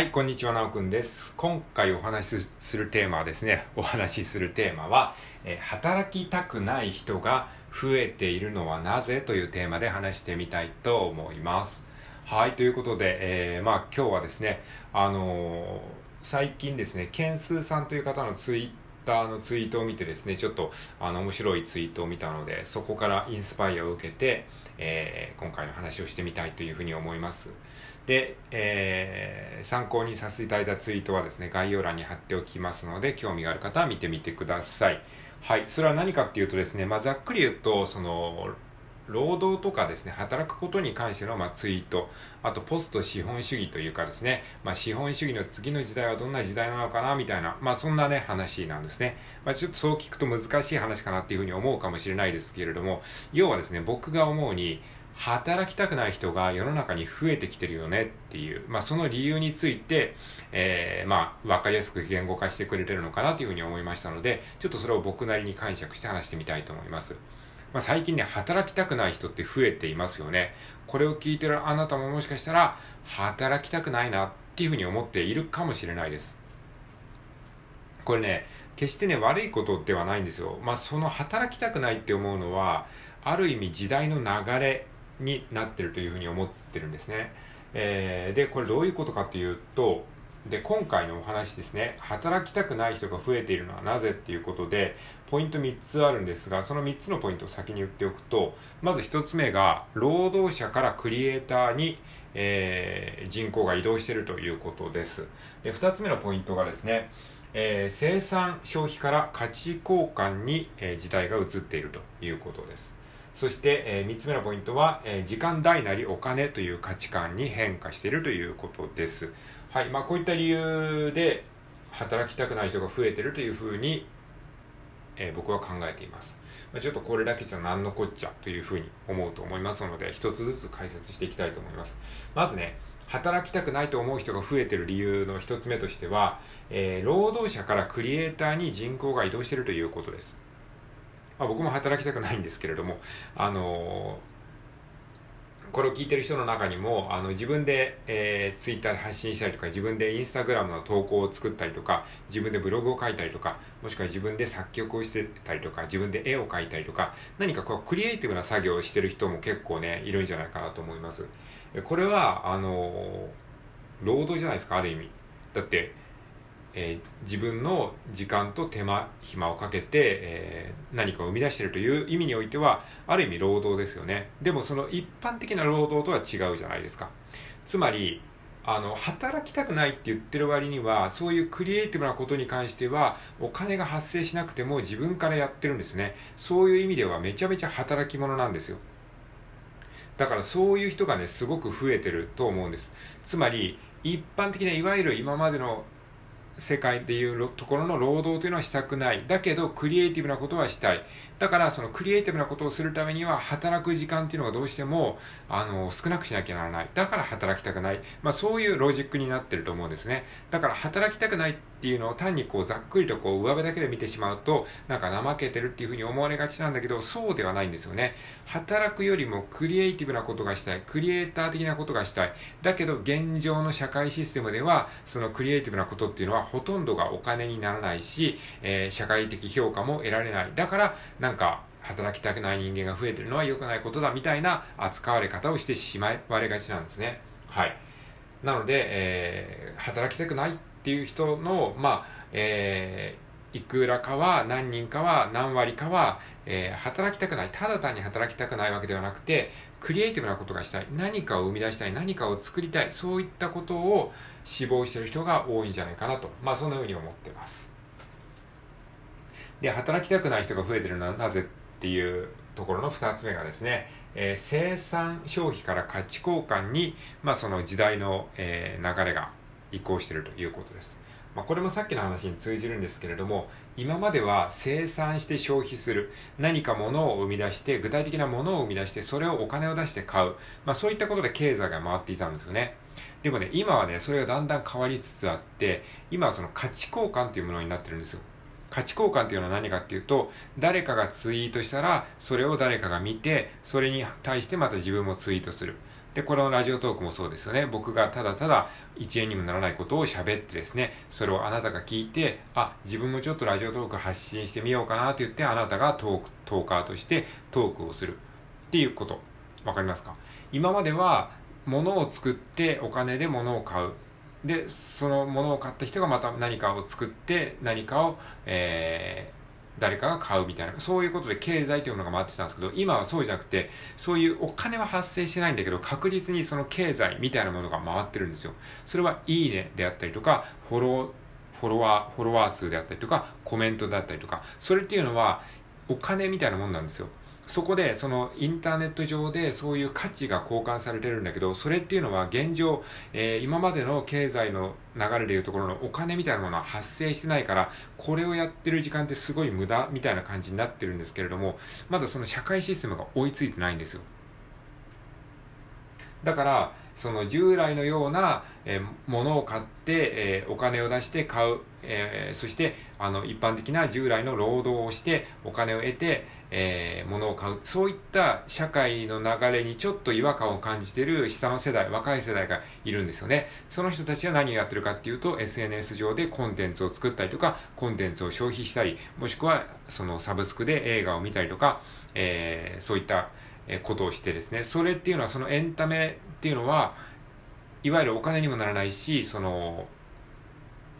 はい、こんにちは、なおくんです。今回お話しするテーマはですね、お話しするテーマは、え働きたくない人が増えているのはなぜというテーマで話してみたいと思います。はい、ということで、えーまあ今日はですね、あのー最近ですね、ケンスーさんという方のツイッターのツイートを見てですね、ちょっとあの面白いツイートを見たので、そこからインスパイアを受けて、えー今回の話をしてみたいというふうに思います。で、えー参考にさせていただいたツイートはですね、概要欄に貼っておきますので、興味がある方は見てみてください。はい、それは何かっていうとですね、まあ、ざっくり言うと、その、労働とかですね、働くことに関しての、まあ、ツイート、あとポスト資本主義というかですね、まあ、資本主義の次の時代はどんな時代なのかな、みたいな、まあ、そんなね、話なんですね。まあ、ちょっとそう聞くと難しい話かなっていうふうに思うかもしれないですけれども、要はですね、僕が思うに、働きたくない人が世の中に増えてきてるよねっていう、まあ、その理由について、えー、まあ、わかりやすく言語化してくれてるのかなというふうに思いましたので、ちょっとそれを僕なりに解釈して話してみたいと思います。まあ、最近ね、働きたくない人って増えていますよね。これを聞いてるあなたももしかしたら、働きたくないなっていうふうに思っているかもしれないです。これね、決してね、悪いことではないんですよ。まあ、その働きたくないって思うのは、ある意味時代の流れになってるというふうに思ってるんですね。えーで、これどういうことかっていうと、で、今回のお話ですね、働きたくない人が増えているのはなぜっていうことで、ポイント3つあるんですが、その3つのポイントを先に言っておくと、まず1つ目が、労働者からクリエイターに、えー人口が移動しているということです。で、2つ目のポイントがですね、えー生産消費から価値交換に、えー時代が移っているということです。そして、え3つ目のポイントは、えー時間大なりお金という価値観に変化しているということです。はい、まあこういった理由で働きたくない人が増えているというふうに、えー僕は考えています。まあちょっとこれだけじゃ何のこっちゃというふうに思うと思いますので、一つずつ解説していきたいと思います。まずね、働きたくないと思う人が増えている理由の一つ目としては、え労働者からクリエイターに人口が移動しているということです。まあ、僕も働きたくないんですけれども、あのこれを聞いてる人の中にもあの自分で、えー、ツイッターで発信したりとか自分でインスタグラムの投稿を作ったりとか自分でブログを書いたりとかもしくは自分で作曲をしてたりとか自分で絵を描いたりとか何かこうクリエイティブな作業をしてる人も結構ねいるんじゃないかなと思います。これはあの労働じゃないですかある意味。だってえー自分の時間と手間暇をかけて、えー何かを生み出しているという意味においてはある意味労働ですよね。でもその一般的な労働とは違うじゃないですか。つまりあの働きたくないって言ってる割にはそういうクリエイティブなことに関してはお金が発生しなくても自分からやってるんですね。そういう意味ではめちゃめちゃ働き者なんですよ。だからそういう人がねすごく増えてると思うんです。つまり一般的ないわゆる今までの世界でいうところの労働というのはしたくない。だけどクリエイティブなことはしたい。だからそのクリエイティブなことをするためには働く時間っていうのがどうしてもあの少なくしなきゃならない。だから働きたくない、まあ、そういうロジックになってると思うんですね。だから働きたくないっっていうのを単にこうざっくりとこう上辺だけで見てしまうとなんか怠けてるっていうふうに思われがちなんだけどそうではないんですよね。働くよりもクリエイティブなことがしたい。クリエイター的なことがしたい。だけど現状の社会システムではそのクリエイティブなことっていうのはほとんどがお金にならないし、えー社会的評価も得られない。だからなんか働きたくない人間が増えてるのは良くないことだみたいな扱われ方をしてしまわれがちなんですね。はい。なので、えー働きたくないっていう人のまあえーいくらかは何人かは何割かは、えー働きたくないただ単に働きたくないわけではなくてクリエイティブなことがしたい何かを生み出したい何かを作りたいそういったことを志望している人が多いんじゃないかなとまあそんなふうに思ってます。で働きたくない人が増えてるのはなぜっていうところの2つ目がですね、えー生産消費から価値交換に、まあ、その時代の、えー流れが移行しているということです、まあ、これもさっきの話に通じるんですけれども今までは生産して消費する何か物を生み出して具体的なものを生み出してそれをお金を出して買う、まあ、そういったことで経済が回っていたんですよね。でもね今はねそれがだんだん変わりつつあって今はその価値交換というものになってるんですよ。価値交換っていうのは何かっていうと誰かがツイートしたらそれを誰かが見てそれに対してまた自分もツイートする。で、このラジオトークもそうですよね。僕がただただ1円にもならないことを喋ってですね、それをあなたが聞いて、あ、自分もちょっとラジオトーク発信してみようかなと言って、あなたがトーク、トーカーとしてトークをするっていうこと。わかりますか？今までは物を作ってお金で物を買う。で、その物を買った人がまた何かを作って何かを、えー、誰かが買うみたいな、そういうことで経済というものが回ってたんですけど、今はそうじゃなくて、そういうお金は発生してないんだけど、確実にその経済みたいなものが回ってるんですよ。それは、いいねであったりとか、フォロー、フォロワー、フォロワー数であったりとか、コメントだったりとか、それっていうのは、お金みたいなもんなんですよ。そこでそのインターネット上でそういう価値が交換されてるんだけどそれっていうのは現状、えー、今までの経済の流れでいうところのお金みたいなものは発生してないからこれをやってる時間ってすごい無駄みたいな感じになってるんですけれどもまだその社会システムが追いついてないんですよ。だからその従来のような、え、ものを買って、え、お金を出して買う、え、そしてあの一般的な従来の労働をしてお金を得て、えー、物を買う。そういった社会の流れにちょっと違和感を感じている下の世代若い世代がいるんですよね。その人たちは何をやってるかっていうと SNS 上でコンテンツを作ったりとかコンテンツを消費したりもしくはそのサブスクで映画を見たりとか、えー、そういったことをしてですね、それっていうのは、そのエンタメっていうのは、いわゆるお金にもならないし、その、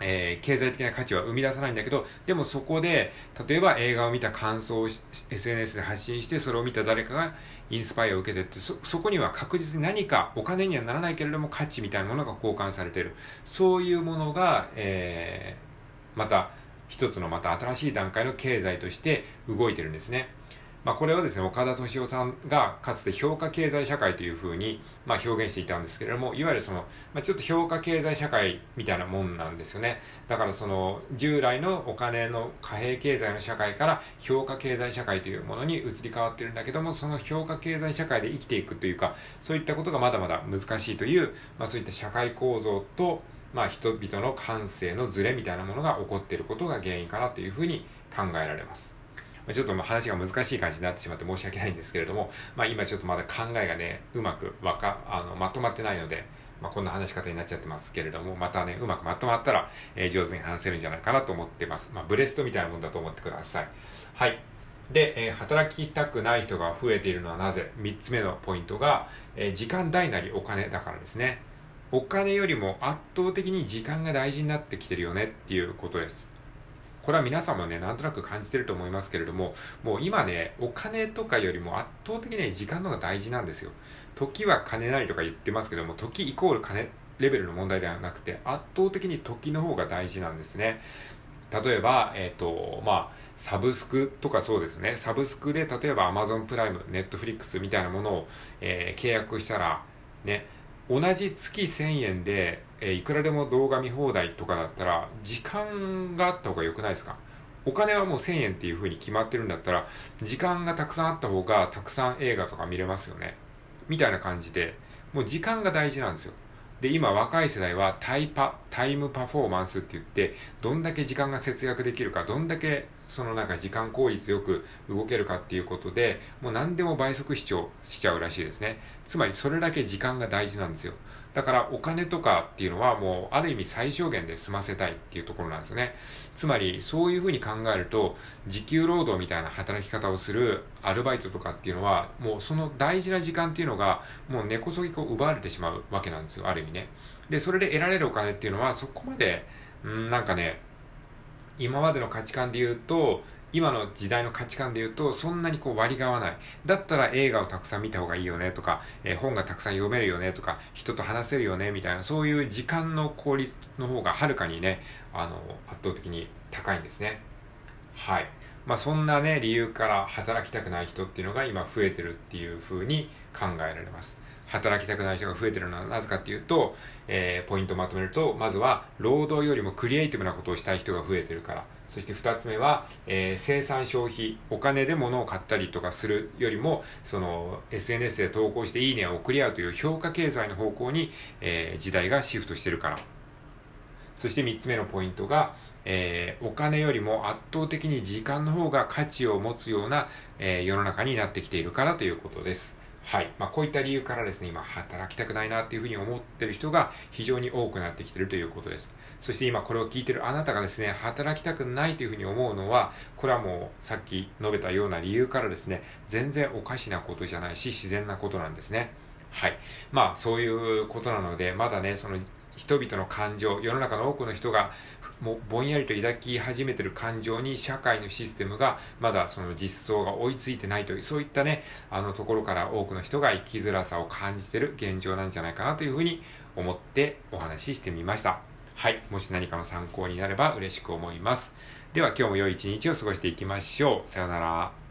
えー、経済的な価値は生み出さないんだけど、でもそこで、例えば映画を見た感想を SNS で発信して、それを見た誰かがインスパイアを受けてって、そ、そこには確実に何かお金にはならないけれども価値みたいなものが交換されてる。そういうものが、えー、また、一つのまた新しい段階の経済として動いてるんですね。まあ、これをですね、岡田敏夫さんがかつて評価経済社会というふうに、まあ、表現していたんですけれども、いわゆるその、まあ、ちょっと評価経済社会みたいなもんなんですよね。だからその、従来のお金の貨幣経済の社会から評価経済社会というものに移り変わってるんだけども、その評価経済社会で生きていくというか、そういったことがまだまだ難しいという、まあ、そういった社会構造と、まあ、人々の感性のズレみたいなものが起こっていることが原因かなというふうに考えられます。まちょっと話が難しい感じになってしまって申し訳ないんですけれども、まあ、今ちょっとまだ考えがね、うまくわか、あの、まとまってないので、まあ、こんな話し方になっちゃってますけれども、またね、うまくまとまったら、えー、上手に話せるんじゃないかなと思ってます。まあ、ブレストみたいなもんだと思ってください。はい。で、えー、働きたくない人が増えているのはなぜ ?3 つ目のポイントが、えー、時間大なりお金だからですね。お金よりも圧倒的に時間が大事になってきてるよねっていうことです。これは皆さんもね、なんとなく感じてると思いますけれども、もう今ね、お金とかよりも圧倒的に時間の方が大事なんですよ。時は金なりとか言ってますけども、時イコール金レベルの問題ではなくて、圧倒的に時の方が大事なんですね。例えば、えっ、ー、と、まあ、サブスクとかそうですね。サブスクで、例えば Amazon プライム、Netflix みたいなものを、えー、契約したら、ね、同じ月1000円で、え、いくらでも動画見放題とかだったら、時間があった方が良くないですか？お金はもう1000円っていう風に決まってるんだったら、時間がたくさんあった方がたくさん映画とか見れますよね。みたいな感じで、もう時間が大事なんですよ。で、今若い世代はタイパ、タイムパフォーマンスって言って、どんだけ時間が節約できるか、どんだけそのなんか時間効率よく動けるかっていうことで、もう何でも倍速視聴しちゃうらしいですね。つまりそれだけ時間が大事なんですよ。だからお金とかっていうのはもうある意味最小限で済ませたいっていうところなんですよね。つまりそういうふうに考えると時給労働みたいな働き方をするアルバイトとかっていうのはもうその大事な時間っていうのがもう根こそぎこう奪われてしまうわけなんですよ。ある意味ね。で、それで得られるお金っていうのはそこまで、うん、なんかね、今までの価値観で言うと今の時代の価値観で言うと、そんなにこう割りが合わない。だったら映画をたくさん見た方がいいよねとか、えー、本がたくさん読めるよねとか、人と話せるよねみたいな、そういう時間の効率の方がはるかにね、あの、圧倒的に高いんですね。はい。まあそんなね、理由から働きたくない人っていうのが今増えてるっていう風に考えられます。働きたくない人が増えてるのはなぜかっていうと、えー、ポイントをまとめると、まずは労働よりもクリエイティブなことをしたい人が増えてるから。そして2つ目は、えー、生産消費、お金で物を買ったりとかするよりも、その SNS で投稿していいねを送り合うという評価経済の方向に、えー、時代がシフトしてるから。そして3つ目のポイントが、えー、お金よりも圧倒的に時間の方が価値を持つような、えー、世の中になってきているからということです。はい。まあ、こういった理由からですね、今、働きたくないなっていうふうに思ってる人が非常に多くなってきてるということです。そして今これを聞いてるあなたがですね、働きたくないというふうに思うのは、これはもうさっき述べたような理由からですね、全然おかしなことじゃないし、自然なことなんですね。はい。まあ、そういうことなので、まだね、その人々の感情、世の中の多くの人がもうぼんやりと抱き始めてる感情に社会のシステムがまだその実装が追いついてないという、そういったね、あのところから多くの人が生きづらさを感じてる現状なんじゃないかなというふうに思ってお話ししてみました。はい。もし何かの参考になれば嬉しく思います。では今日も良い一日を過ごしていきましょう。さようなら。